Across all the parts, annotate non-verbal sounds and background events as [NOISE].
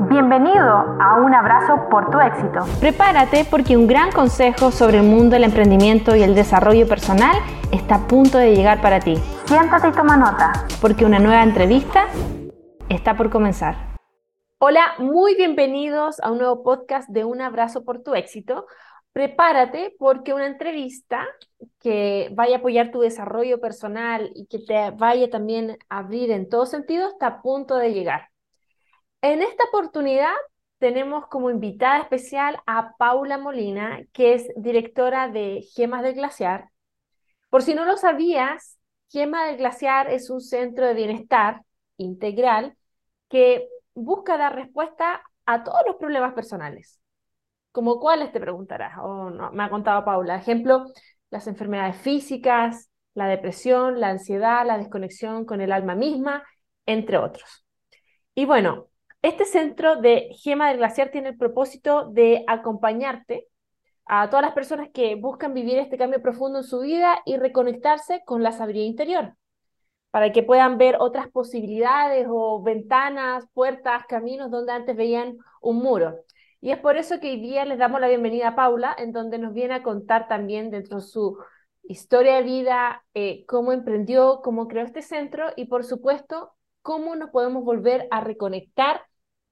Bienvenido a un abrazo por tu éxito. Prepárate porque un gran consejo sobre el mundo del emprendimiento y el desarrollo personal está a punto de llegar para ti. Siéntate y toma nota. Porque una nueva entrevista está por comenzar. Hola, muy bienvenidos a un nuevo podcast de Un abrazo por tu éxito. Prepárate porque una entrevista que vaya a apoyar tu desarrollo personal y que te vaya también a abrir en todo sentido está a punto de llegar. En esta oportunidad tenemos como invitada especial a Paula Molina, que es directora de Gemas del Glaciar. Por si no lo sabías, Gemas del Glaciar es un centro de bienestar integral que busca dar respuesta a todos los problemas personales. ¿Como cuáles te preguntarás? Oh, me ha contado Paula. Ejemplo, las enfermedades físicas, la depresión, la ansiedad, la desconexión con el alma misma, entre otros. Y bueno, este centro de Gema del Glaciar tiene el propósito de acompañarte a todas las personas que buscan vivir este cambio profundo en su vida y reconectarse con la sabiduría interior, para que puedan ver otras posibilidades o ventanas, puertas, caminos donde antes veían un muro. Y es por eso que hoy día les damos la bienvenida a Paula, en donde nos viene a contar también dentro de su historia de vida, eh, cómo emprendió, cómo creó este centro y por supuesto, cómo nos podemos volver a reconectar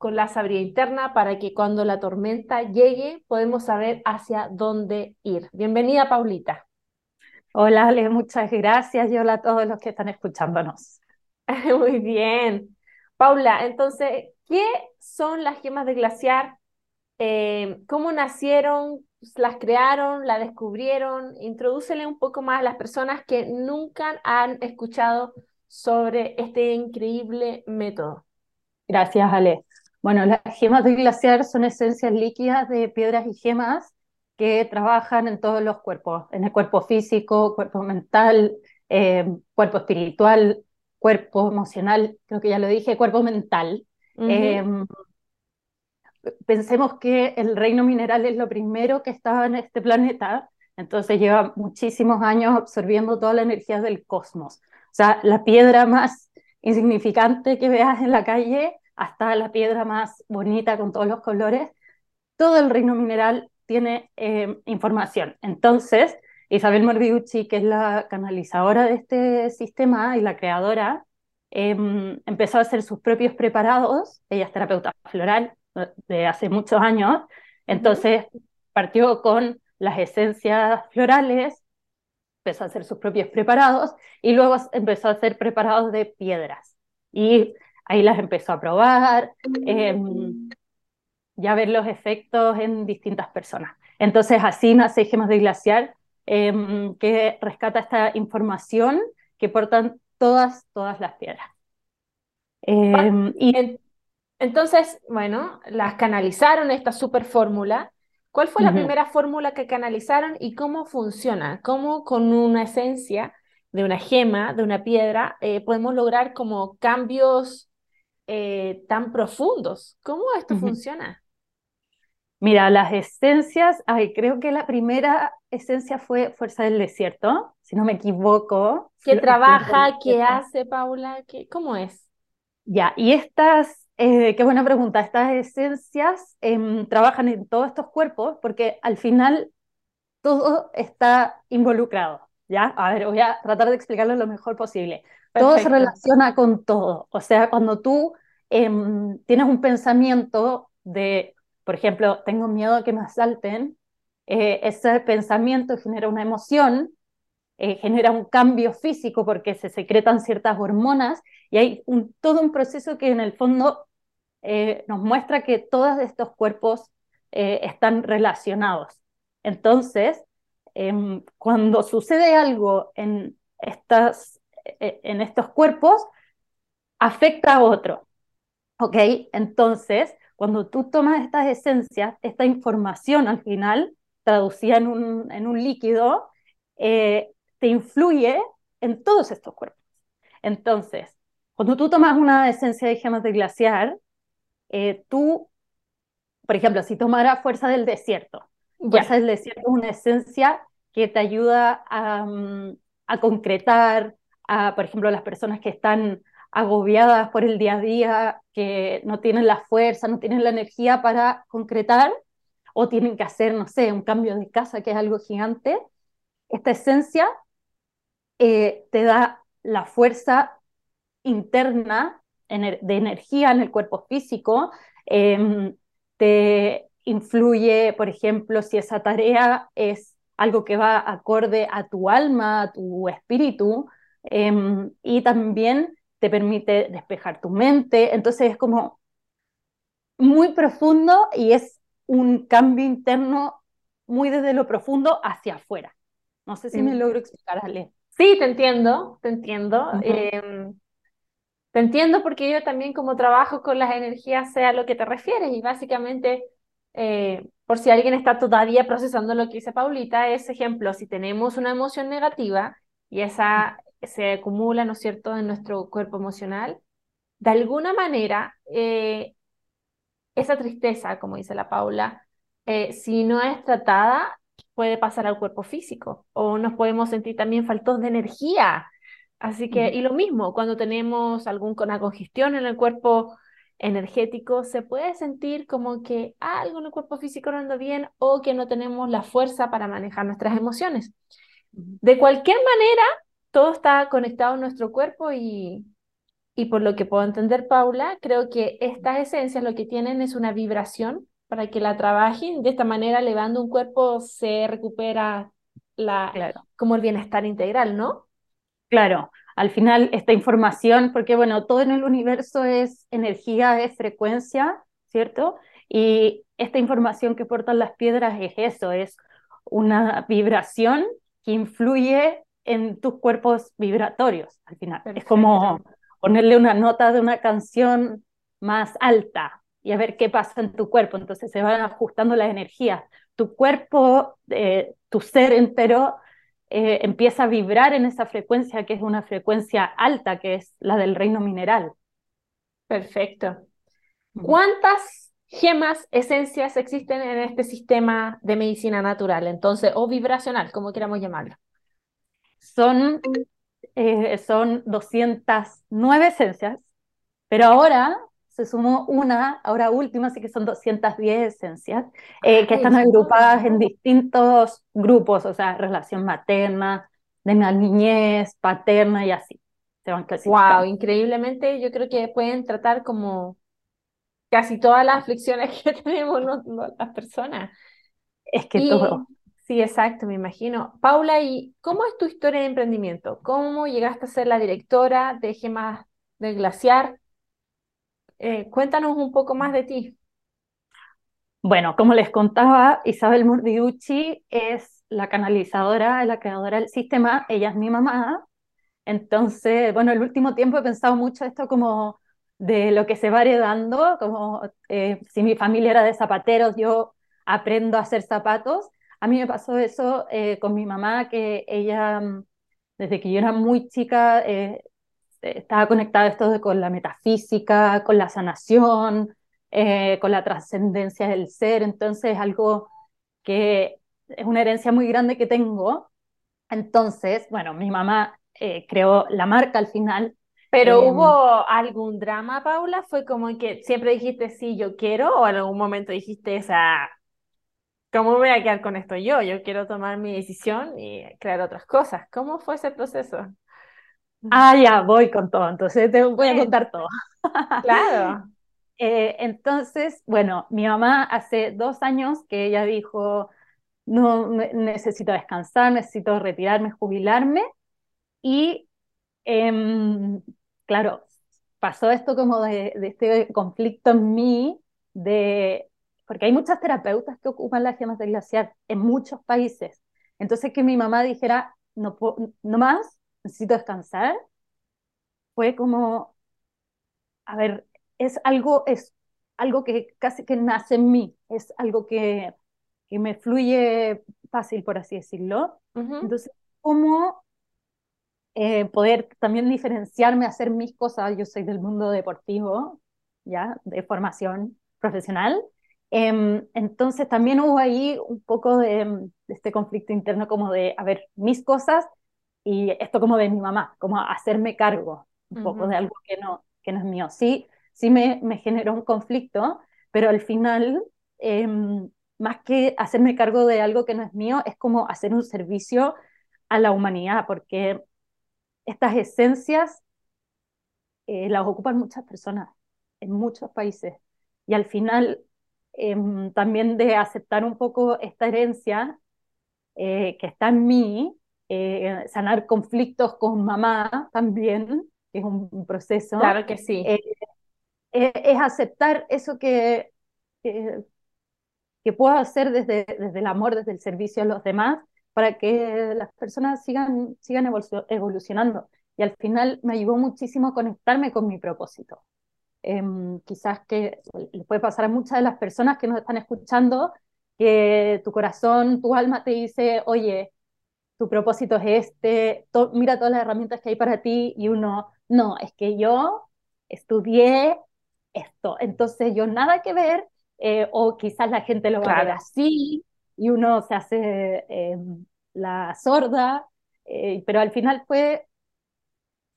con la sabiduría interna para que cuando la tormenta llegue podemos saber hacia dónde ir. Bienvenida, Paulita. Hola, Ale, muchas gracias y hola a todos los que están escuchándonos. [LAUGHS] Muy bien. Paula, entonces, ¿qué son las gemas de glaciar? Eh, ¿Cómo nacieron? ¿Las crearon? ¿La descubrieron? Introdúcele un poco más a las personas que nunca han escuchado sobre este increíble método. Gracias, Ale. Bueno, las gemas de glaciar son esencias líquidas de piedras y gemas que trabajan en todos los cuerpos, en el cuerpo físico, cuerpo mental, eh, cuerpo espiritual, cuerpo emocional, creo que ya lo dije, cuerpo mental. Em, pensemos que el reino mineral es lo primero que estaba en este planeta, entonces lleva muchísimos años absorbiendo toda la energía del cosmos. O sea, la piedra más insignificante que veas en la calle hasta la piedra más bonita con todos los colores, todo el reino mineral tiene eh, información. Entonces, Isabel Morbiucci, que es la canalizadora de este sistema y la creadora, em, empezó a hacer sus propios preparados. Ella es terapeuta floral de hace muchos años. Entonces, partió con las esencias florales, empezó a hacer sus propios preparados y luego empezó a hacer preparados de piedras. Y ahí las empezó a probar, em, ya ver los efectos en distintas personas. Entonces así nace Gemas de Glaciar, em, que rescata esta información que portan todas, todas las piedras. Em, y entonces, bueno, las canalizaron esta super fórmula. ¿Cuál fue la primera fórmula que canalizaron y cómo funciona? ¿Cómo con una esencia de una gema, de una piedra, eh, podemos lograr como cambios eh, tan profundos. ¿Cómo esto funciona? Mira, las esencias, ay, creo que la primera esencia fue Fuerza del Desierto, si no me equivoco. ¿Qué trabaja? ¿Qué hace, Paula? ¿Qué, ¿Cómo es? Ya, y estas, eh, qué buena pregunta, estas esencias em, trabajan en todos estos cuerpos porque al final todo está involucrado, ¿ya? A ver, voy a tratar de explicarlo lo mejor posible. Todo se relaciona con todo. O sea, cuando tú em, tienes un pensamiento de, por ejemplo, tengo miedo a que me asalten, eh, ese pensamiento genera una emoción, eh, genera un cambio físico porque se secretan ciertas hormonas y hay un, todo un proceso que en el fondo eh, nos muestra que todos estos cuerpos están relacionados. Entonces, em, cuando sucede algo en estas e, en estos cuerpos afecta a otro. ¿Ok? Entonces, cuando tú tomas estas esencias, esta información al final, traducida en un, en un líquido, eh, te influye en todos estos cuerpos. Entonces, cuando tú tomas una esencia de gemas de glaciar, eh, tú, por ejemplo, si tomara fuerza del desierto, fuerza del desierto es una esencia que te ayuda a, mm, a concretar, por ejemplo, las personas que están agobiadas por el día a día, que no tienen la fuerza, no tienen la energía para concretar o tienen que hacer, no sé, un cambio de casa, que es algo gigante, esta esencia eh, te da la fuerza interna de energía en el cuerpo físico, em, te influye, por ejemplo, si esa tarea es algo que va acorde a tu alma, a tu espíritu, em, y también te permite despejar tu mente. Entonces es como muy profundo y es un cambio interno muy desde lo profundo hacia afuera. No sé si me logro explicar, Ale. Sí, te entiendo, te entiendo. Em, te entiendo porque yo también como trabajo con las energías sé a lo que te refieres y básicamente, eh, por si alguien está todavía procesando lo que dice Paulita, es ejemplo, si tenemos una emoción negativa y esa se acumula, ¿no es cierto?, en nuestro cuerpo emocional, de alguna manera, eh, esa tristeza, como dice la Paula, eh, si no es tratada, puede pasar al cuerpo físico o nos podemos sentir también faltos de energía. Así que, y lo mismo, cuando tenemos alguna congestión en el cuerpo energético, se puede sentir como que algo en el cuerpo físico no anda bien o que no tenemos la fuerza para manejar nuestras emociones. De cualquier manera, todo está conectado en nuestro cuerpo y, y por lo que puedo entender, Paula, creo que estas esencias lo que tienen es una vibración para que la trabajen. De esta manera, elevando un cuerpo, se recupera la, como el bienestar integral, ¿no? Claro, al final esta información, porque bueno, todo en el universo es energía, es frecuencia, ¿cierto? Y esta información que portan las piedras es eso, es una vibración que influye en tus cuerpos vibratorios, al final. Es como ponerle una nota de una canción más alta y a ver qué pasa en tu cuerpo. Entonces se van ajustando las energías. Tu cuerpo, eh, tu ser entero eh, empieza a vibrar en esa frecuencia que es una frecuencia alta, que es la del reino mineral. Perfecto. ¿Cuántas gemas, esencias existen en este sistema de medicina natural, entonces, o vibracional, como queramos llamarlo? Son, eh, son 209 esencias, pero ahora se sumó una, ahora última, así que son 210 esencias, eh, que están agrupadas en distintos grupos, o sea, relación materna, de la niñez, paterna y así. Se van Wow, increíblemente yo creo que pueden tratar como casi todas las aflicciones [LAUGHS] que tenemos las personas. Es que todo. Sí, exacto, me imagino. Paula, ¿y cómo es tu historia de emprendimiento? ¿Cómo llegaste a ser la directora de Gemas del Glaciar? Eh, cuéntanos un poco más de ti. Bueno, como les contaba, Isabel Murdiucci es la canalizadora, la creadora del sistema, ella es mi mamá. Entonces, bueno, el último tiempo he pensado mucho esto como de lo que se va heredando, como eh, si mi familia era de zapateros, yo aprendo a hacer zapatos. A mí me pasó eso eh, con mi mamá, que ella, mm, desde que yo era muy chica, estaba conectado esto con la metafísica, con la sanación, eh, con la trascendencia del ser, entonces algo que es una herencia muy grande que tengo. Entonces, bueno, mi mamá eh, creó la marca al final. Pero em, hubo algún drama, Paula? ¿Fue como que siempre dijiste sí, yo quiero? ¿O en algún momento dijiste, esa, ¿cómo voy a quedar con esto yo? Yo quiero tomar mi decisión y crear otras cosas. ¿Cómo fue ese proceso? Ah, ya, voy con todo, entonces te voy a contar todo. Claro. [LAUGHS] Eh, entonces, bueno, mi mamá hace dos años que ella dijo, no necesito descansar, necesito retirarme, jubilarme. Y em, claro, pasó esto como de, de, este conflicto en mí, de, porque hay muchas terapeutas que ocupan las gemas de glaciar en muchos países. Entonces que mi mamá dijera, no, no más, necesito descansar, fue como, a ver, es algo, es algo que casi que nace en mí, es algo que, que me fluye fácil, por así decirlo. Entonces, ¿cómo eh, poder también diferenciarme, hacer mis cosas? Yo soy del mundo deportivo, ya, de formación profesional. Em, entonces también hubo ahí un poco de, de, este conflicto interno como de, a ver, mis cosas y esto como de mi mamá, como hacerme cargo. un poco de algo que no, que no es mío. Sí, sí me, me generó un conflicto, pero al final, em, más que hacerme cargo de algo que no es mío, es como hacer un servicio a la humanidad, porque estas esencias eh, las ocupan muchas personas en muchos países. Y al final, em, también de aceptar un poco esta herencia eh, que está en mí, eh, sanar conflictos con mamá también, que es un, proceso. Claro que sí. es aceptar eso que, que, que, puedo hacer desde, desde el amor, desde el servicio a los demás, para que las personas sigan, sigan evolucionando. Y al final me ayudó muchísimo a conectarme con mi propósito. Em, quizás que le puede pasar a muchas de las personas que nos están escuchando que tu corazón, tu alma te dice, oye, tu propósito es este, mira todas las herramientas que hay para ti y uno, no, es que yo estudié esto, entonces yo nada que ver, eh, o quizás la gente lo va a ver así y uno se hace em, la sorda, eh, pero al final fue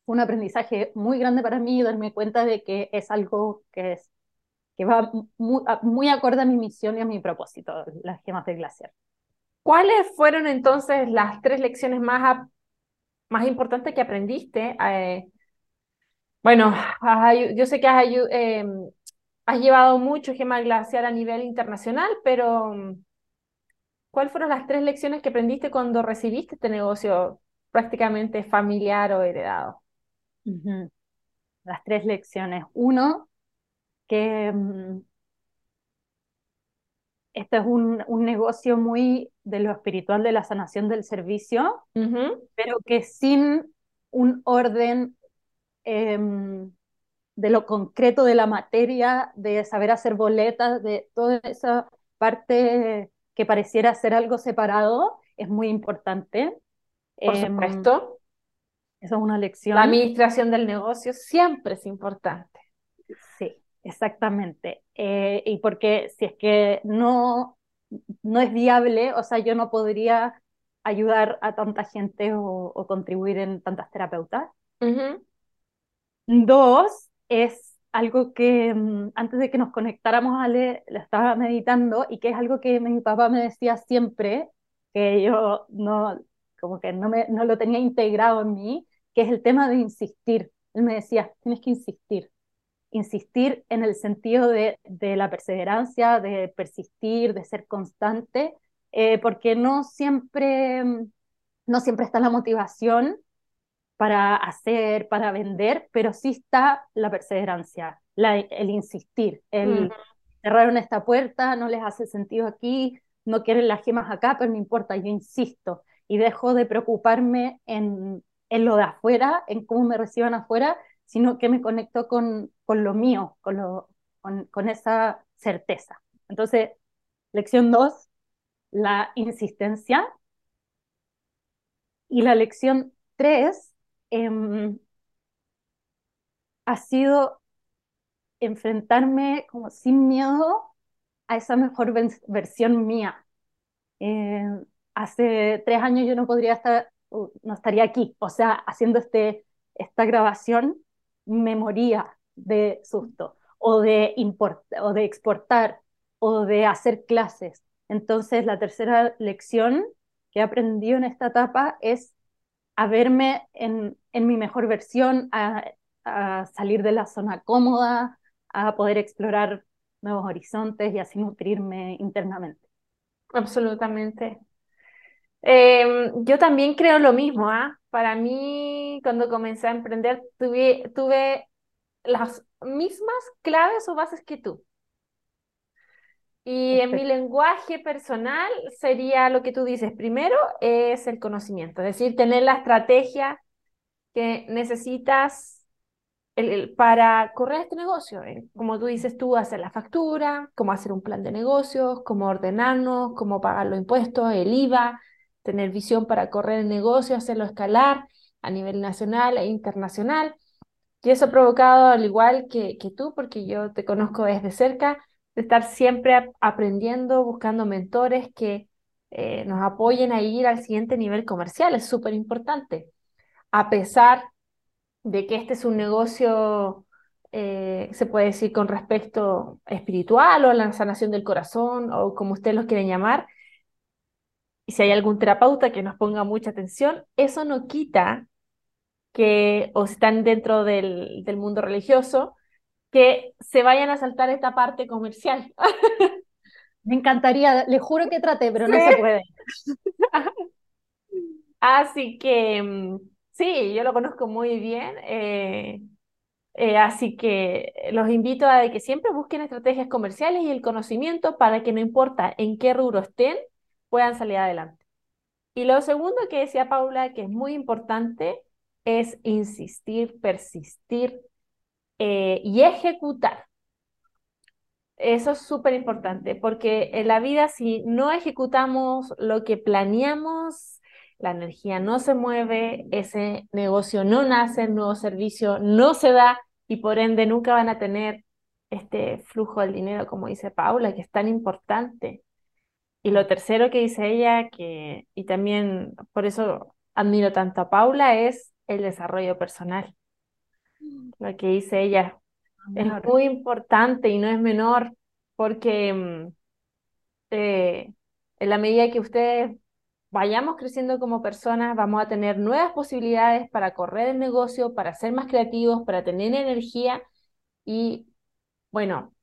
un aprendizaje muy grande para mí darme cuenta de que es algo que, es, que va muy, muy acorde a mi misión y a mi propósito, las gemas del glaciar. ¿Cuáles fueron entonces las tres lecciones más, más importantes que aprendiste? Eh, bueno, yo sé que has, em, has llevado mucho gema glaciar a nivel internacional, pero ¿cuáles fueron las tres lecciones que aprendiste cuando recibiste este negocio prácticamente familiar o heredado? Las tres lecciones. Uno, que este es un, negocio muy de lo espiritual, de la sanación del servicio, pero que sin un orden em, de lo concreto de la materia, de saber hacer boletas, de toda esa parte que pareciera ser algo separado, es muy importante. Por em, supuesto. Esa es una lección. La administración del negocio siempre es importante. Sí, exactamente. Eh, y porque si es que no, no es viable, o sea, yo no podría ayudar a tanta gente o, contribuir en tantas terapeutas. Dos, es algo que mm, antes de que nos conectáramos, Ale, lo estaba meditando y que es algo que mi papá me decía siempre, que yo no, como que no, me, no lo tenía integrado en mí, que es el tema de insistir. Él me decía, tienes que insistir. Insistir en el sentido de, la perseverancia, de persistir, de ser constante, eh, porque no siempre, no siempre está la motivación para hacer, para vender, pero sí está la perseverancia, el insistir, el cerrar en esta puerta, no les hace sentido aquí, no quieren las gemas acá, pero no importa, yo insisto y dejo de preocuparme en en lo de afuera, en cómo me reciban afuera, sino que me conecto con, con lo mío, con, lo, con, esa certeza. Entonces, lección dos, la insistencia. Y la lección tres em, ha sido enfrentarme como sin miedo a esa mejor versión mía. Eh, hace tres años yo no podría estar no estaría aquí. O sea, haciendo este, esta grabación me moría de susto o de, o de exportar o de hacer clases. Entonces, la tercera lección que he aprendido en esta etapa es a verme en, en mi mejor versión, a, a, salir de la zona cómoda, a poder explorar nuevos horizontes y así nutrirme internamente. Absolutamente. Em, yo también creo lo mismo, ¿ah? Para mí, cuando comencé a emprender, tuve, tuve las mismas claves o bases que tú. Y en mi lenguaje personal sería lo que tú dices. Primero es el conocimiento, es decir, tener la estrategia que necesitas para correr este negocio. Eh, como tú dices tú, hacer la factura, cómo hacer un plan de negocios, cómo ordenarnos, cómo pagar los impuestos, el IVA, tener visión para correr el negocio, hacerlo escalar a nivel nacional e internacional. Y eso ha provocado, al igual que, tú, porque yo te conozco desde cerca, de estar siempre aprendiendo, buscando mentores que eh, nos apoyen a ir al siguiente nivel comercial. Es súper importante. A pesar de que este es un negocio, eh, se puede decir, con respecto espiritual o a la sanación del corazón o como ustedes lo quieren llamar. Y si hay algún terapeuta que nos ponga mucha atención, eso no quita que, o están dentro del, del mundo religioso, que se vayan a saltar esta parte comercial. [LAUGHS] Me encantaría, le juro que traté, pero no se puede. [LAUGHS] Así que mm, sí, yo lo conozco muy bien. Eh, eh, así que los invito a que siempre busquen estrategias comerciales y el conocimiento para que no importa en qué rubro estén, puedan salir adelante. Y lo segundo que decía Paula, que es muy importante, es insistir, persistir eh, y ejecutar. Eso es súper importante porque en la vida si no ejecutamos lo que planeamos, la energía no se mueve, ese negocio no nace, el nuevo servicio no se da y por ende nunca van a tener este flujo del dinero, como dice Paula, que es tan importante. Y lo tercero que dice ella, que, y también por eso admiro tanto a Paula, es el desarrollo personal. Lo que dice ella es muy importante y no es menor, porque mm, eh, en la medida que ustedes vayamos creciendo como personas, vamos a tener nuevas posibilidades para correr el negocio, para ser más creativos, para tener energía. Y, bueno,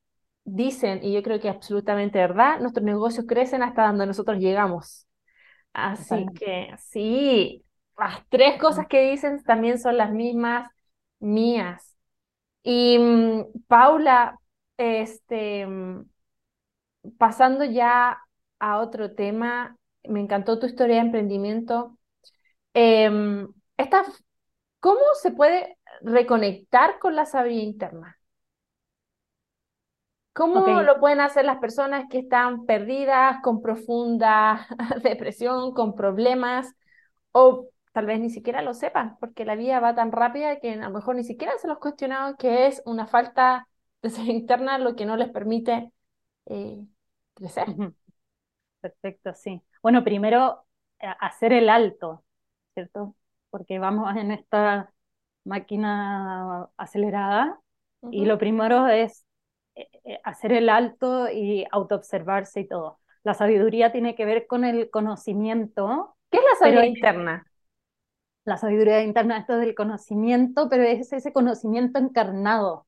dicen, y yo creo que es absolutamente verdad, nuestros negocios crecen hasta donde nosotros llegamos. Así que sí, las tres cosas que dicen también son las mismas mías. Y mm, Paula, este, mm, pasando ya a otro tema, me encantó tu historia de emprendimiento. Em, ¿cómo se puede reconectar con la sabiduría interna? ¿Cómo lo pueden hacer las personas que están perdidas, con profunda [LAUGHS] depresión, con problemas, o tal vez ni siquiera lo sepan, porque la vida va tan rápida que a lo mejor ni siquiera se los cuestionado que es una falta de sabiduría interna lo que no les permite eh, crecer? Perfecto, sí. Bueno, primero eh, hacer el alto, ¿cierto? Porque vamos en esta máquina acelerada y lo primero es hacer el alto y autoobservarse y todo. La sabiduría tiene que ver con el conocimiento. ¿Qué es la sabiduría interna? La sabiduría interna, esto del conocimiento, pero es ese conocimiento encarnado,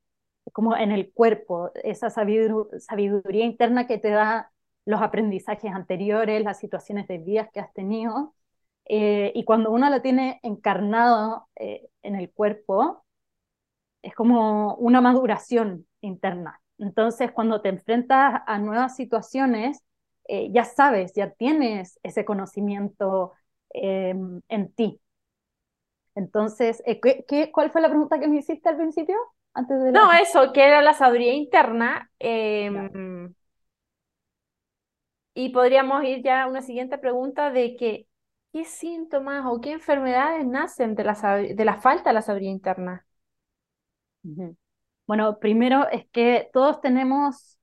como en el cuerpo, esa sabiduría interna que te da los aprendizajes anteriores, las situaciones de vida que has tenido. Eh, y cuando uno lo tiene encarnado eh, en el cuerpo, es como una maduración interna. Entonces, cuando te enfrentas a nuevas situaciones, eh, ya sabes, ya tienes ese conocimiento em, en ti. Entonces, ¿qué, cuál fue la pregunta que me hiciste al principio? Antes de No, eso, que era la sabiduría interna. Em, y podríamos ir ya a una siguiente pregunta de que, ¿qué síntomas o qué enfermedades nacen de la, de la falta de la sabiduría interna? Bueno, primero es que todos tenemos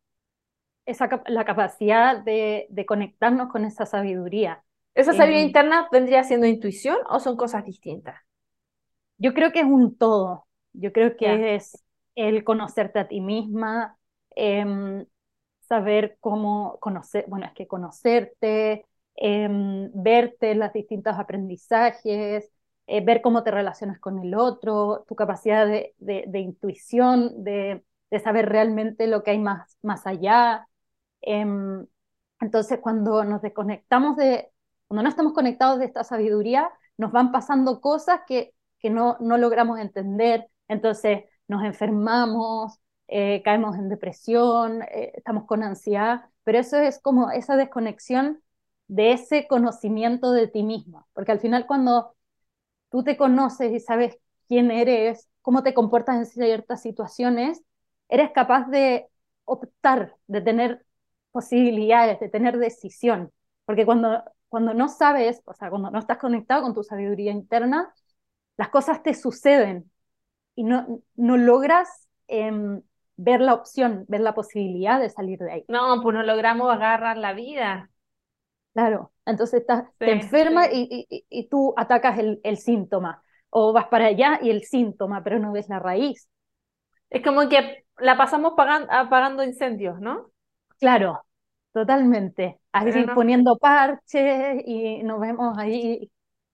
esa, la capacidad de, conectarnos con esa sabiduría. ¿Esa sabiduría em, interna vendría siendo intuición o son cosas distintas? Yo creo que es un todo. Yo creo que es el conocerte a ti misma, em, saber cómo conocer, bueno, es que conocerte, em, verte los distintos aprendizajes, eh, ver cómo te relacionas con el otro, tu capacidad de, intuición, de, saber realmente lo que hay más, más allá. Em, entonces, cuando nos desconectamos de, cuando no estamos conectados de esta sabiduría, nos van pasando cosas que, que no, no logramos entender, entonces nos enfermamos, eh, caemos en depresión, eh, estamos con ansiedad, pero eso es como esa desconexión de ese conocimiento de ti mismo, porque al final cuando tú te conoces y sabes quién eres, cómo te comportas en ciertas situaciones, eres capaz de optar, de tener posibilidades, de tener decisión, porque cuando, cuando no sabes, o sea, cuando no estás conectado con tu sabiduría interna, las cosas te suceden y no, no logras em, ver la opción, ver la posibilidad de salir de ahí. No, pues no logramos agarrar la vida. Claro, entonces estás, te enferma y, y, tú atacas el, el, síntoma. o vas para allá y el síntoma, pero no ves la raíz. Es como que la pasamos apagando incendios, ¿no? Claro, totalmente. Así poniendo parches y nos vemos ahí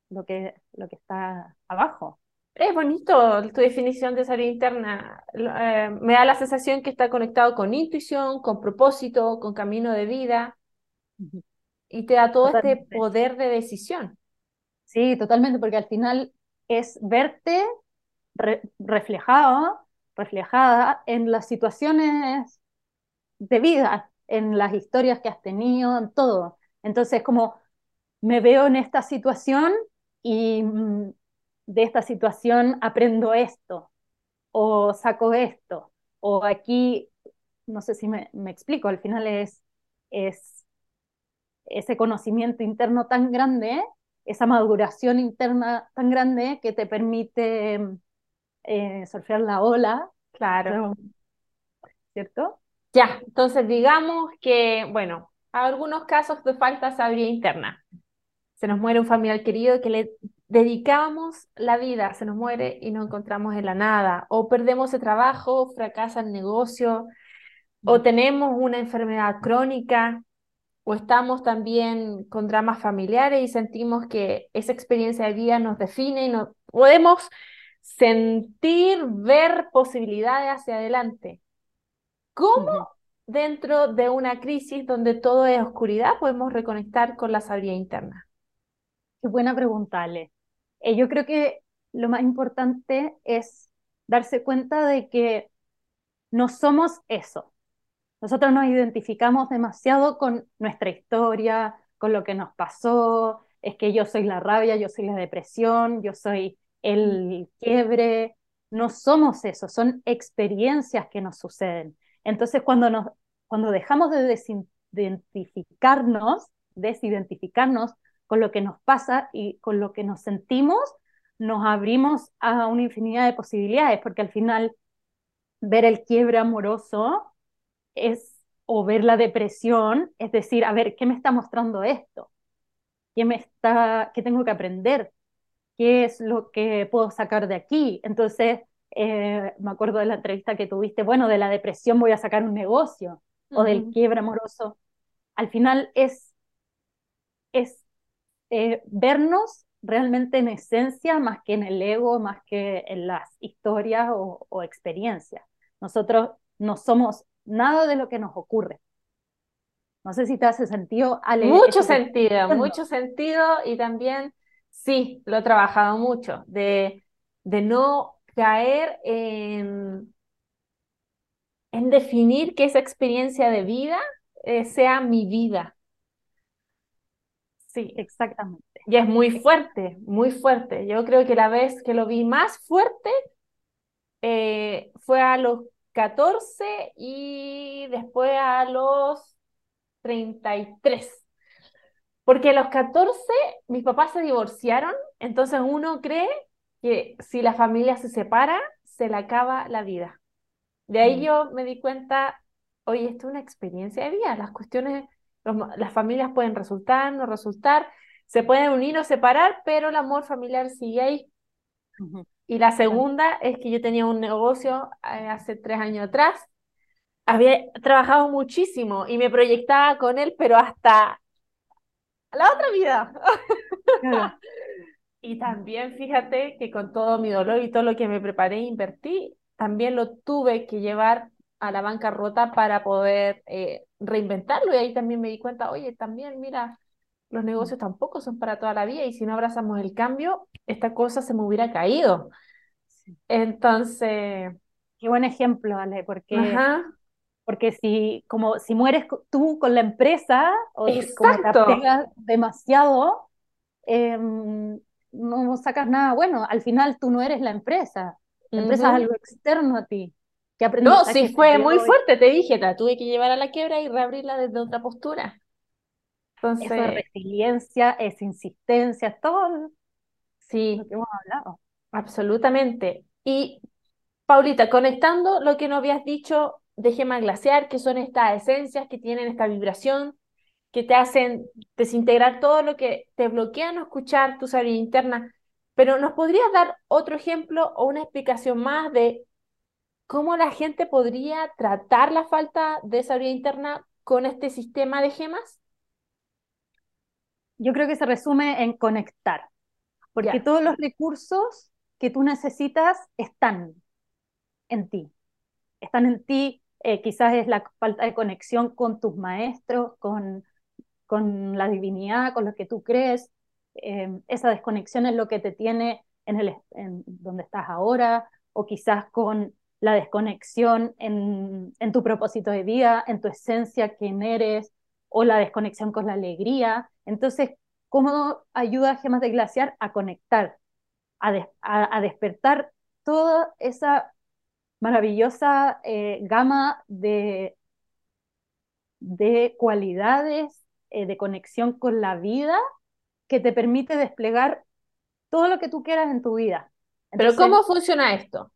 lo que, lo que está abajo. Es bonito tu definición de salud interna. Eh, me da la sensación que está conectado con intuición, con propósito, con camino de vida y te da todo este poder de decisión. Sí, totalmente, porque al final es verte reflejado, reflejada en las situaciones de vida, en las historias que has tenido, en todo. Entonces, como me veo en esta situación y mm, de esta situación aprendo esto, o saco esto, o aquí, no sé si me, me explico, al final es, es ese conocimiento interno tan grande, esa maduración interna tan grande que te permite eh, surfear la ola. Claro. ¿Cierto? Ya, entonces digamos que, bueno, algunos casos de falta de sabiduría interna. Se nos muere un familiar querido que le dedicamos la vida, se nos muere y no encontramos en la nada, o perdemos el trabajo, fracasa el negocio, o tenemos una enfermedad crónica, o estamos también con dramas familiares y sentimos que esa experiencia de vida nos define y no podemos sentir, ver posibilidades hacia adelante. ¿Cómo dentro de una crisis donde todo es oscuridad podemos reconectar con la sabiduría interna? Qué buena pregunta, Ale. Eh, yo creo que lo más importante es darse cuenta de que no somos eso. Nosotros nos identificamos demasiado con nuestra historia, con lo que nos pasó, es que yo soy la rabia, yo soy la depresión, yo soy el quiebre. No somos eso, son experiencias que nos suceden. Entonces, cuando, nos, cuando dejamos de desidentificarnos, desidentificarnos con lo que nos pasa y con lo que nos sentimos, nos abrimos a una infinidad de posibilidades, porque al final ver el quiebre amoroso es, o ver la depresión, es decir, a ver, ¿qué me está mostrando esto? ¿Qué, me está, qué tengo que aprender? ¿Qué es lo que puedo sacar de aquí? Entonces, eh, me acuerdo de la entrevista que tuviste, bueno, de la depresión voy a sacar un negocio, o del quiebre amoroso. Al final es, es eh, vernos realmente en esencia más que en el ego, más que en las historias o, o experiencias. Nosotros no somos nada de lo que nos ocurre. No sé si te hace sentido, Ale. Mucho sentido, mucho sentido y también, sí, lo he trabajado mucho, de, de no caer en, en definir que esa experiencia de vida eh, sea mi vida. Sí, exactamente. Y es muy fuerte, muy fuerte. Yo creo que la vez que lo vi más fuerte eh, fue a los 14 y después a los 33. Porque a los 14 mis papás se divorciaron, entonces uno cree que si la familia se separa, se le acaba la vida. De ahí mm. yo me di cuenta, oye, esto es una experiencia de vida, las cuestiones, las familias pueden resultar, no resultar, se pueden unir o separar, pero el amor familiar sigue ahí. Y la segunda es que yo tenía un negocio eh, hace tres años atrás. Había trabajado muchísimo y me proyectaba con él, pero hasta la otra vida. [LAUGHS] y también fíjate que con todo mi dolor y todo lo que me preparé e invertí, también lo tuve que llevar a la bancarrota para poder eh, reinventarlo. Y ahí también me di cuenta, oye, también mira, los negocios tampoco son para toda la vida y si no abrazamos el cambio, esta cosa se me hubiera caído. Entonces... Qué buen ejemplo, Ale, porque, porque si, como, si mueres tú con la empresa o como te demasiado, em, no sacas nada bueno. Al final tú no eres la empresa. La empresa es algo externo a ti. no, sí fue muy fuerte, te dije, la tuve que llevar a la quiebra y reabrirla desde otra postura. Entonces, es resiliencia, es insistencia, todo sí. lo que hemos hablado. Absolutamente. Y Paulita, conectando lo que nos habías dicho de gema glaciar, que son estas esencias que tienen esta vibración, que te hacen desintegrar todo lo que te bloquea no escuchar tu sabiduría interna. Pero ¿nos podrías dar otro ejemplo o una explicación más de cómo la gente podría tratar la falta de sabiduría interna con este sistema de gemas? Yo creo que se resume en conectar, porque todos los recursos que tú necesitas están en ti. Están en ti, eh, quizás es la falta de conexión con tus maestros, con, con la divinidad, con lo que tú crees. Eh, esa desconexión es lo que te tiene en, el, en donde estás ahora, o quizás con la desconexión en, en tu propósito de vida, en tu esencia, quién eres, o la desconexión con la alegría. Entonces, ¿cómo ayuda a Gemas de Glaciar a conectar, a, des- a- a despertar toda esa maravillosa eh, gama de, de cualidades, eh, de conexión con la vida que te permite desplegar todo lo que tú quieras en tu vida? Pero ¿cómo funciona esto?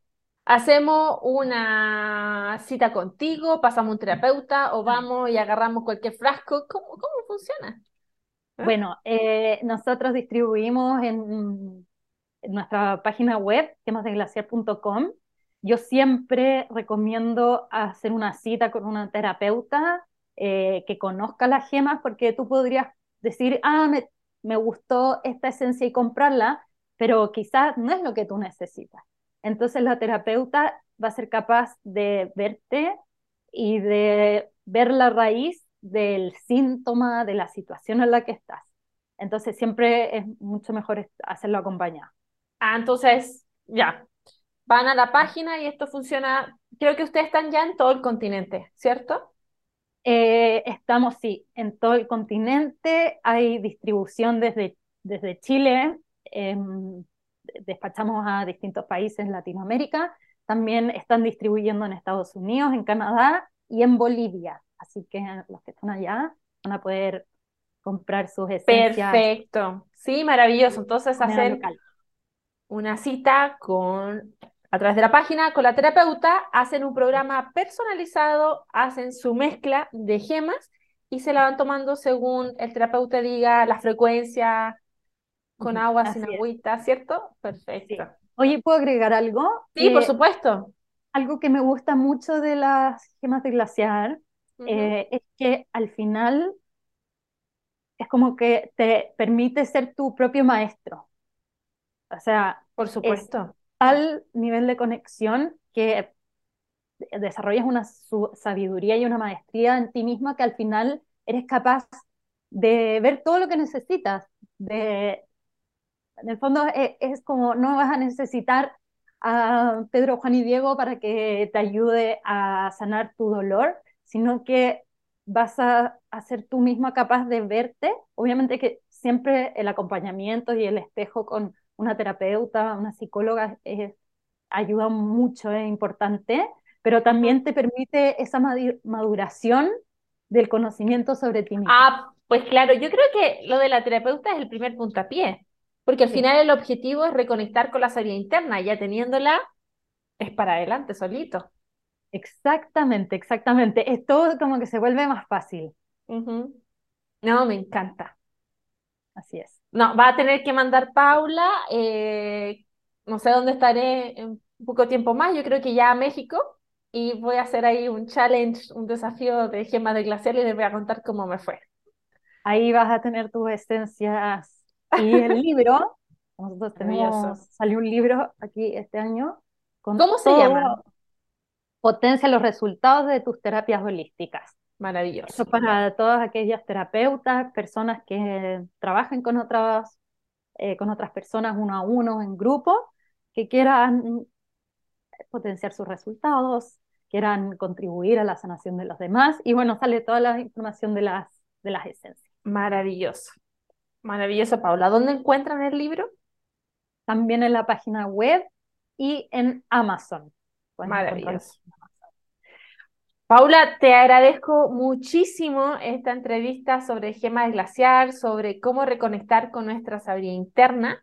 ¿Hacemos una cita contigo, pasamos un terapeuta o vamos y agarramos cualquier frasco? ¿Cómo, cómo funciona? ¿Eh? Bueno, eh, nosotros distribuimos en, en nuestra página web, gemasdeglaciar.com. Yo siempre recomiendo hacer una cita con una terapeuta eh, que conozca las gemas, porque tú podrías decir, ah, me, me gustó esta esencia y comprarla, pero quizás no es lo que tú necesitas. Entonces la terapeuta va a ser capaz de verte y de ver la raíz del síntoma, de la situación en la que estás. Entonces siempre es mucho mejor hacerlo acompañado. Ah, entonces, ya, van a la página y esto funciona. Creo que ustedes están ya en todo el continente, ¿cierto? Eh, estamos, sí, en todo el continente, hay distribución desde, desde Chile, despachamos a distintos países en Latinoamérica, también están distribuyendo en Estados Unidos, en Canadá y en Bolivia. Así que los que están allá van a poder comprar sus esencias Perfecto. Sí, maravilloso. Entonces, hacer local. una cita con, a través de la página con la terapeuta, hacen un programa personalizado, hacen su mezcla de gemas y se la van tomando según el terapeuta diga la frecuencia, con agua, sin Así es, agüita, ¿cierto? sí. Perfecto. Oye, ¿puedo agregar algo? Sí, por Eh, supuesto. algo que me gusta mucho de las gemas de glaciar Ujú. eh, es que al final es como que te permite ser tu propio maestro. O sea, Por es supuesto. tal nivel de conexión que desarrollas una sabiduría y una maestría en ti misma que al final eres capaz de ver todo lo que necesitas. De, en el fondo es, es como no vas a necesitar a Pedro, Juan y Diego para que te ayude a sanar tu dolor, sino que vas a, a ser tú misma capaz de verte. Obviamente que siempre el acompañamiento y el espejo con una terapeuta, una psicóloga ayuda mucho, es importante, pero también te permite esa maduración del conocimiento sobre ti misma. Ah, pues claro, yo creo que lo de la terapeuta es el primer puntapié, porque al Sí. final el objetivo es reconectar con la sabiduría interna, ya teniéndola es para adelante solito. Exactamente, exactamente. Es todo como que se vuelve más fácil. No, me encanta. Así es. No, va a tener que mandar Paula, eh, no sé dónde estaré en poco tiempo más, yo creo que ya a México, y voy a hacer ahí un challenge, un desafío de gemas de glacial y les voy a contar cómo me fue. Ahí vas a tener tus esencias y el [LAUGHS] libro. Nosotros Maravilloso. tenemos, salió un libro aquí este año con ¿Cómo se todo, llaman? potencia los resultados de tus terapias holísticas. Maravilloso. Eso para todas aquellas terapeutas, personas que trabajen con otras, eh, con otras personas uno a uno en grupo, que quieran potenciar sus resultados, quieran contribuir a la sanación de los demás. Y bueno, sale toda la información de las, de las esencias. Maravilloso. Maravilloso, Paula. ¿Dónde encuentran el libro? También en la página web y en Amazon. Pueden. Maravilloso. Paula, te agradezco muchísimo esta entrevista sobre gemas de glaciar, sobre cómo reconectar con nuestra sabiduría interna.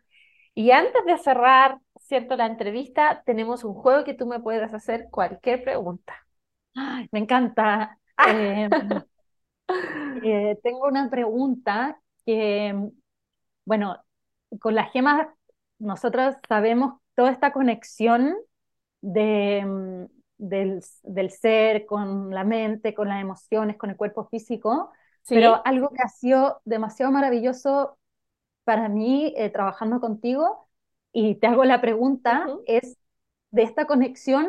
Y antes de cerrar, ¿cierto? La entrevista, tenemos un juego que tú me puedes hacer cualquier pregunta. Ay, me encanta. Eh, eh, tengo una pregunta que, bueno, con las gemas nosotros sabemos toda esta conexión de, mm, del, del, ser con la mente, con las emociones, con el cuerpo físico, pero algo que ha sido demasiado maravilloso para mí eh, trabajando contigo, y te hago la pregunta, es de esta conexión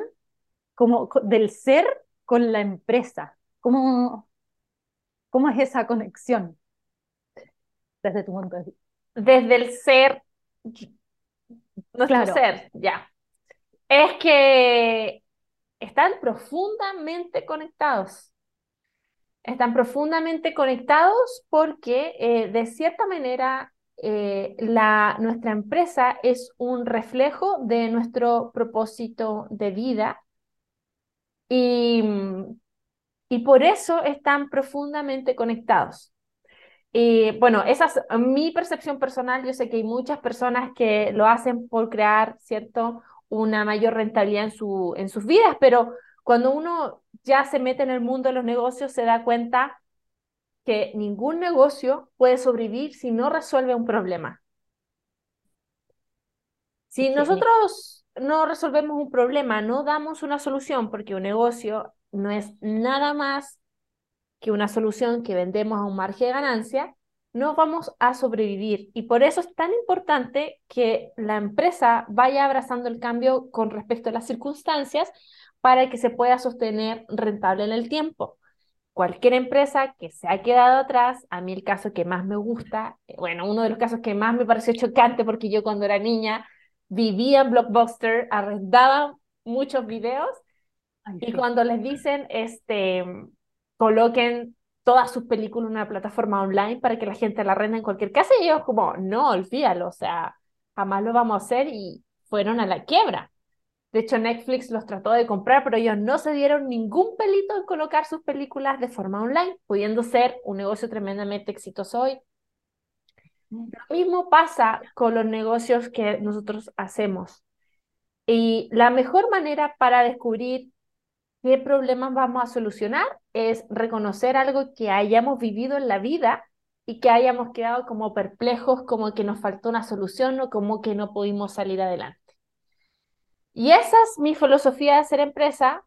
como del ser con la empresa. ¿Cómo, cómo es esa conexión desde tu punto de vista? Desde el ser, nuestro ser, ya. Es que están profundamente conectados. Están profundamente conectados porque eh, de cierta manera eh, la, nuestra empresa es un reflejo de nuestro propósito de vida y, y por eso están profundamente conectados. Y bueno, esa es mi percepción personal. Yo sé que hay muchas personas que lo hacen por crear, ¿cierto? Una mayor rentabilidad en, su, en sus vidas, pero cuando uno ya se mete en el mundo de los negocios, se da cuenta que ningún negocio puede sobrevivir si no resuelve un problema. Si nosotros no resolvemos un problema, no damos una solución, porque un negocio no es nada más que una solución que vendemos a un margen de ganancia, no vamos a sobrevivir. Y por eso es tan importante que la empresa vaya abrazando el cambio con respecto a las circunstancias para que se pueda sostener rentable en el tiempo. Cualquier empresa que se ha quedado atrás, a mí el caso que más me gusta, eh, bueno, uno de los casos que más me pareció chocante porque yo cuando era niña vivía en Blockbuster, arrendaba muchos videos y cuando les dicen, este, coloquen todas sus películas en una plataforma online para que la gente la arrenda en cualquier casa, y ellos como, no, olvídalo, o sea, jamás lo vamos a hacer y fueron a la quiebra. De hecho, Netflix los trató de comprar, pero ellos no se dieron ningún pelito en colocar sus películas de forma online, pudiendo ser un negocio tremendamente exitoso hoy. Lo mismo pasa con los negocios que nosotros hacemos. Y la mejor manera para descubrir qué problemas vamos a solucionar es reconocer algo que hayamos vivido en la vida y que hayamos quedado como perplejos, como que nos faltó una solución o como que no pudimos salir adelante. Y esa es mi filosofía de hacer empresa,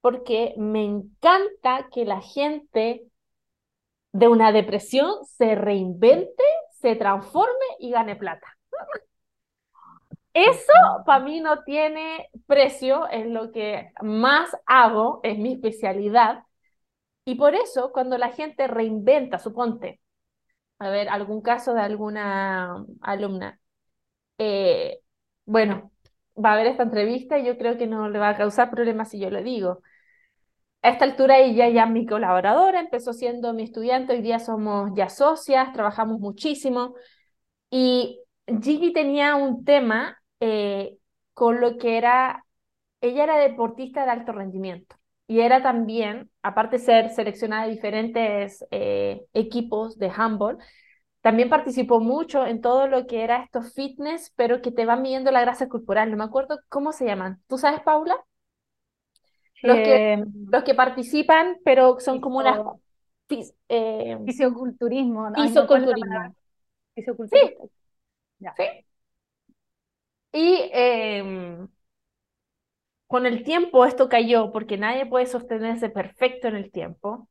porque me encanta que la gente de una depresión se reinvente, se transforme y gane plata. Eso para mí no tiene precio, es lo que más hago, es mi especialidad. Y por eso, cuando la gente reinventa, suponte, a ver, algún caso de alguna alumna, eh, bueno, va a haber esta entrevista y yo creo que no le va a causar problemas si yo le digo. A esta altura ella ya es mi colaboradora, empezó siendo mi estudiante, hoy día somos ya socias, trabajamos muchísimo. Y Gigi tenía un tema eh, con lo que era, ella era deportista de alto rendimiento y era también, aparte de ser seleccionada de diferentes eh, equipos de handball, también participó mucho en todo lo que era estos fitness, pero que te van midiendo la grasa corporal. No me acuerdo cómo se llaman. ¿Tú sabes, Paula? Los, que, eh, los que participan, pero son como unas... Eh, fisioculturismo. ¿no? Fisioculturismo. Fisioculturismo. Sí. sí. Y em, con el tiempo esto cayó porque nadie puede sostenerse perfecto en el tiempo.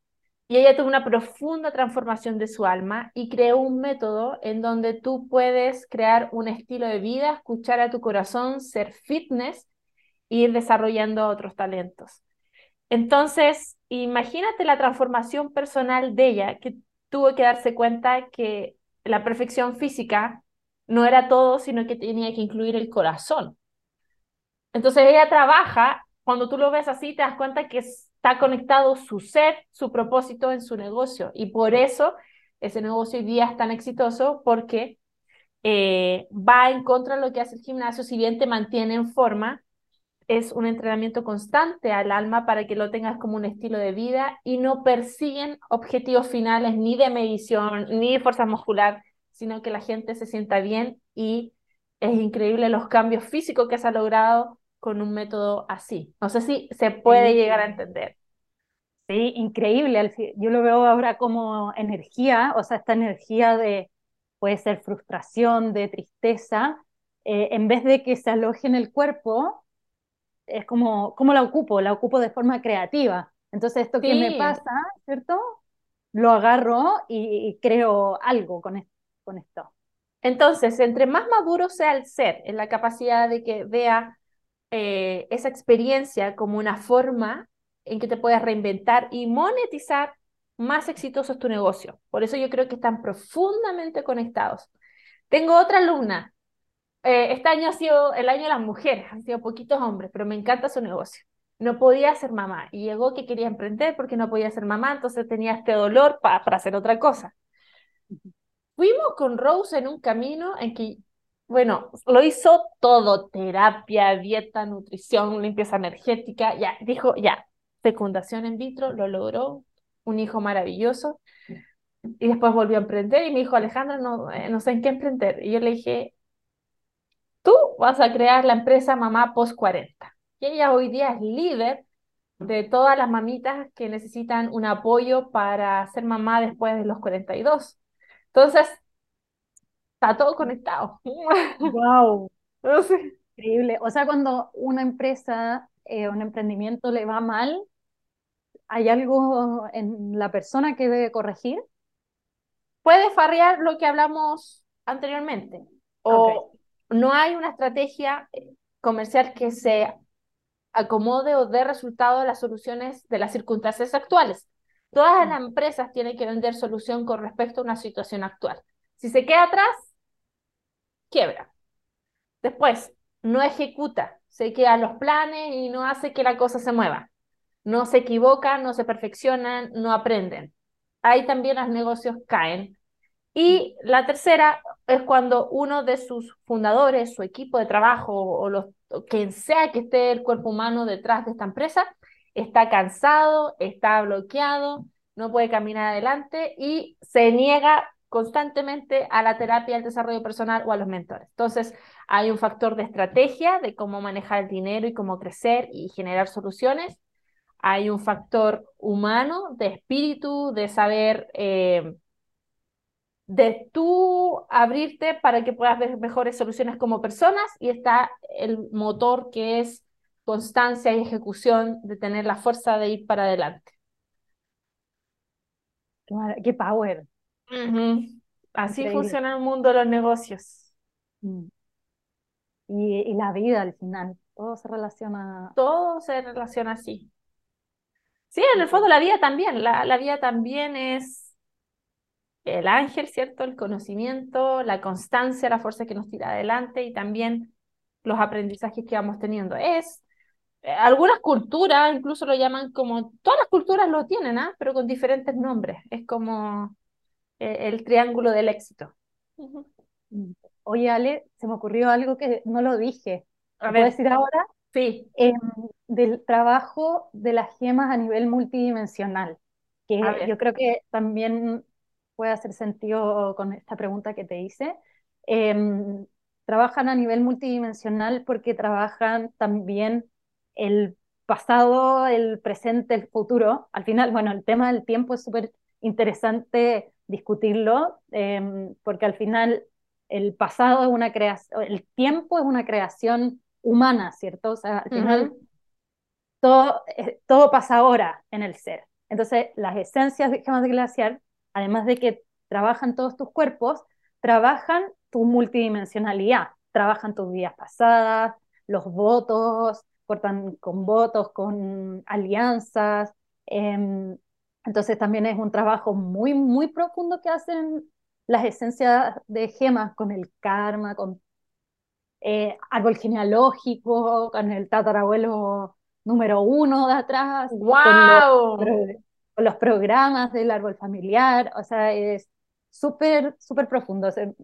Y ella tuvo una profunda transformación de su alma y creó un método en donde tú puedes crear un estilo de vida, escuchar a tu corazón, ser fitness e ir desarrollando otros talentos. Entonces, imagínate la transformación personal de ella, que tuvo que darse cuenta que la perfección física no era todo, sino que tenía que incluir el corazón. Entonces ella trabaja, cuando tú lo ves así, te das cuenta que está conectado su ser, su propósito en su negocio. Y por eso ese negocio hoy día es tan exitoso, porque eh, va en contra de lo que hace el gimnasio, si bien te mantiene en forma, es un entrenamiento constante al alma para que lo tengas como un estilo de vida y no persiguen objetivos finales ni de medición, ni de fuerza muscular, sino que la gente se sienta bien y es increíble los cambios físicos que se ha logrado con un método así. No sé si se puede llegar a entender. Sí, increíble. Yo lo veo ahora como energía, o sea, esta energía de, puede ser frustración, de tristeza, eh, en vez de que se aloje en el cuerpo, es como, ¿cómo la ocupo? La ocupo de forma creativa. Entonces, esto que me pasa, ¿cierto? Lo agarro y, creo algo con esto, con esto. Entonces, entre más maduro sea el ser, en la capacidad de que vea eh, esa experiencia como una forma en que te puedas reinventar y monetizar, más exitoso es tu negocio. Por eso yo creo que están profundamente conectados. Tengo otra alumna. Eh, este año ha sido el año de las mujeres, han sido poquitos hombres, pero me encanta su negocio. No podía ser mamá y llegó que quería emprender porque no podía ser mamá, entonces tenía este dolor para hacer otra cosa. Fuimos con Rose en un camino en que, bueno, lo hizo todo, terapia, dieta, nutrición, limpieza energética, ya, dijo, ya, fecundación en vitro, lo logró, un hijo maravilloso. Y después volvió a emprender y me dijo, Alejandra, no, eh, no sé en qué emprender. Y yo le dije, tú vas a crear la empresa Mamá Post 40. Y ella hoy día es líder de todas las mamitas que necesitan un apoyo para ser mamá después de los 42. Entonces, está todo conectado. ¡Wow! [LAUGHS] Increíble. O sea, cuando una empresa, eh, un emprendimiento le va mal, ¿hay algo en la persona que debe corregir? Puede farrear lo que hablamos anteriormente. O no hay una estrategia comercial que se acomode o dé resultado a las soluciones de las circunstancias actuales. Todas las empresas tienen que vender solución con respecto a una situación actual. Si se queda atrás, quiebra. Después, no ejecuta, se quedan los planes y no hace que la cosa se mueva. No se equivocan, no se perfeccionan, no aprenden. Ahí también los negocios caen. Y la tercera es cuando uno de sus fundadores, su equipo de trabajo o, los, quien sea que esté el cuerpo humano detrás de esta empresa, está cansado, está bloqueado, no puede caminar adelante y se niega constantemente a la terapia, al desarrollo personal o a los mentores. Entonces, hay un factor de estrategia de cómo manejar el dinero y cómo crecer y generar soluciones. Hay un factor humano, de espíritu, de saber, eh, de tú abrirte para que puedas ver mejores soluciones como personas y está el motor que es constancia y ejecución de tener la fuerza de ir para adelante. Qué, power. Así funciona el mundo de los negocios. Mm. Y, la vida al final, todo se relaciona. Todo se relaciona así. Sí, en el fondo la vida también, la, la vida también es el ángel, ¿cierto? El conocimiento, la constancia, la fuerza que nos tira adelante y también los aprendizajes que vamos teniendo. Es algunas culturas incluso lo llaman como, todas las culturas lo tienen, ¿ah? pero con diferentes nombres. Es como eh, el triángulo del éxito. Mm. Oye, Ale, se me ocurrió algo que no lo dije. ¿Lo puedo decir ahora? Sí. Em, del trabajo de las gemas a nivel multidimensional, que yo creo que también puede hacer sentido con esta pregunta que te hice. Em, trabajan a nivel multidimensional porque trabajan también el pasado, el presente, el futuro. Al final, bueno, el tema del tiempo es súper interesante discutirlo, em, porque al final el pasado es una creación, el tiempo es una creación humana, ¿cierto? O sea, al final todo, eh, todo pasa ahora en el ser. Entonces, las esencias de gemas de glaciar, además de que trabajan todos tus cuerpos, trabajan tu multidimensionalidad, trabajan tus vidas pasadas, los votos, cortan con votos, con alianzas. Em, entonces también es un trabajo muy, muy profundo que hacen las esencias de gemas con el karma, con eh, árbol genealógico, con el tatarabuelo número uno de atrás, ¡Wow! con los, programas del árbol familiar, o sea, es súper, súper profundo. Se,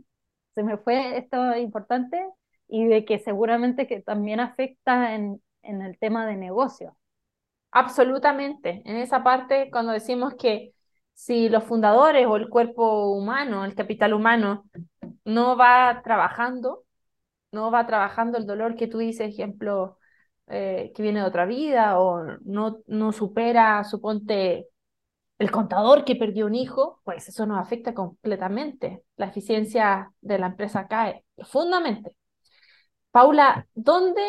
se me fue esto importante y de que seguramente que también afecta en, en el tema de negocio. Absolutamente. En esa parte, cuando decimos que si los fundadores o el cuerpo humano, el capital humano, no va trabajando, no va trabajando el dolor que tú dices, ejemplo, eh, que viene de otra vida, o no, no supera, suponte, el contador que perdió un hijo, pues eso nos afecta completamente. La eficiencia de la empresa cae profundamente. Paula, ¿dónde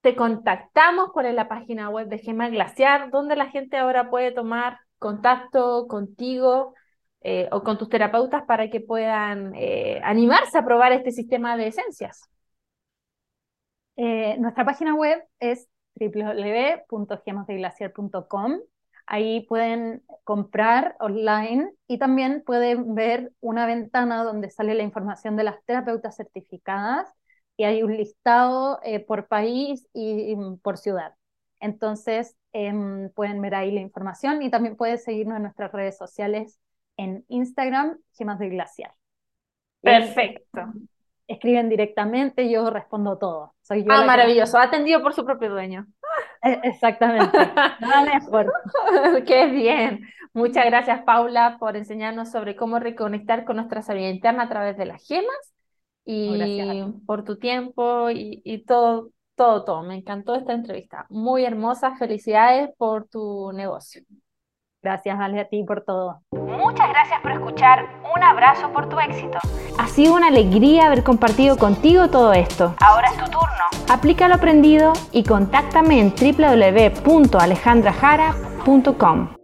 te contactamos? ¿Cuál es la página web de Gema Glaciar? ¿Dónde la gente ahora puede tomar contacto contigo eh, o con tus terapeutas para que puedan eh, animarse a probar este sistema de esencias? Eh, nuestra página web es www.gemasdeglaciar.com. Ahí pueden comprar online y también pueden ver una ventana donde sale la información de las terapeutas certificadas y hay un listado por país y, por ciudad. Entonces em, pueden ver ahí la información y también pueden seguirnos en nuestras redes sociales en Instagram, Gemas de Glaciar. Perfecto. Escriben directamente, yo respondo todo. Soy yo ah, maravilloso. Atendido por su propio dueño. E, exactamente. [LAUGHS] Nada [LAUGHS] mejor. Qué bien. Muchas gracias, Paula, por enseñarnos sobre cómo reconectar con nuestra sabiduría interna a través de las gemas y por tu tiempo y, y todo, todo, todo. Me encantó esta entrevista. Muy hermosa. Felicidades por tu negocio. Gracias, Ale, a ti por todo. Muchas gracias por escuchar. Un abrazo por tu éxito. Ha sido una alegría haber compartido contigo todo esto. Ahora es tu turno. Aplica lo aprendido y contáctame en www.alejandrajara.com.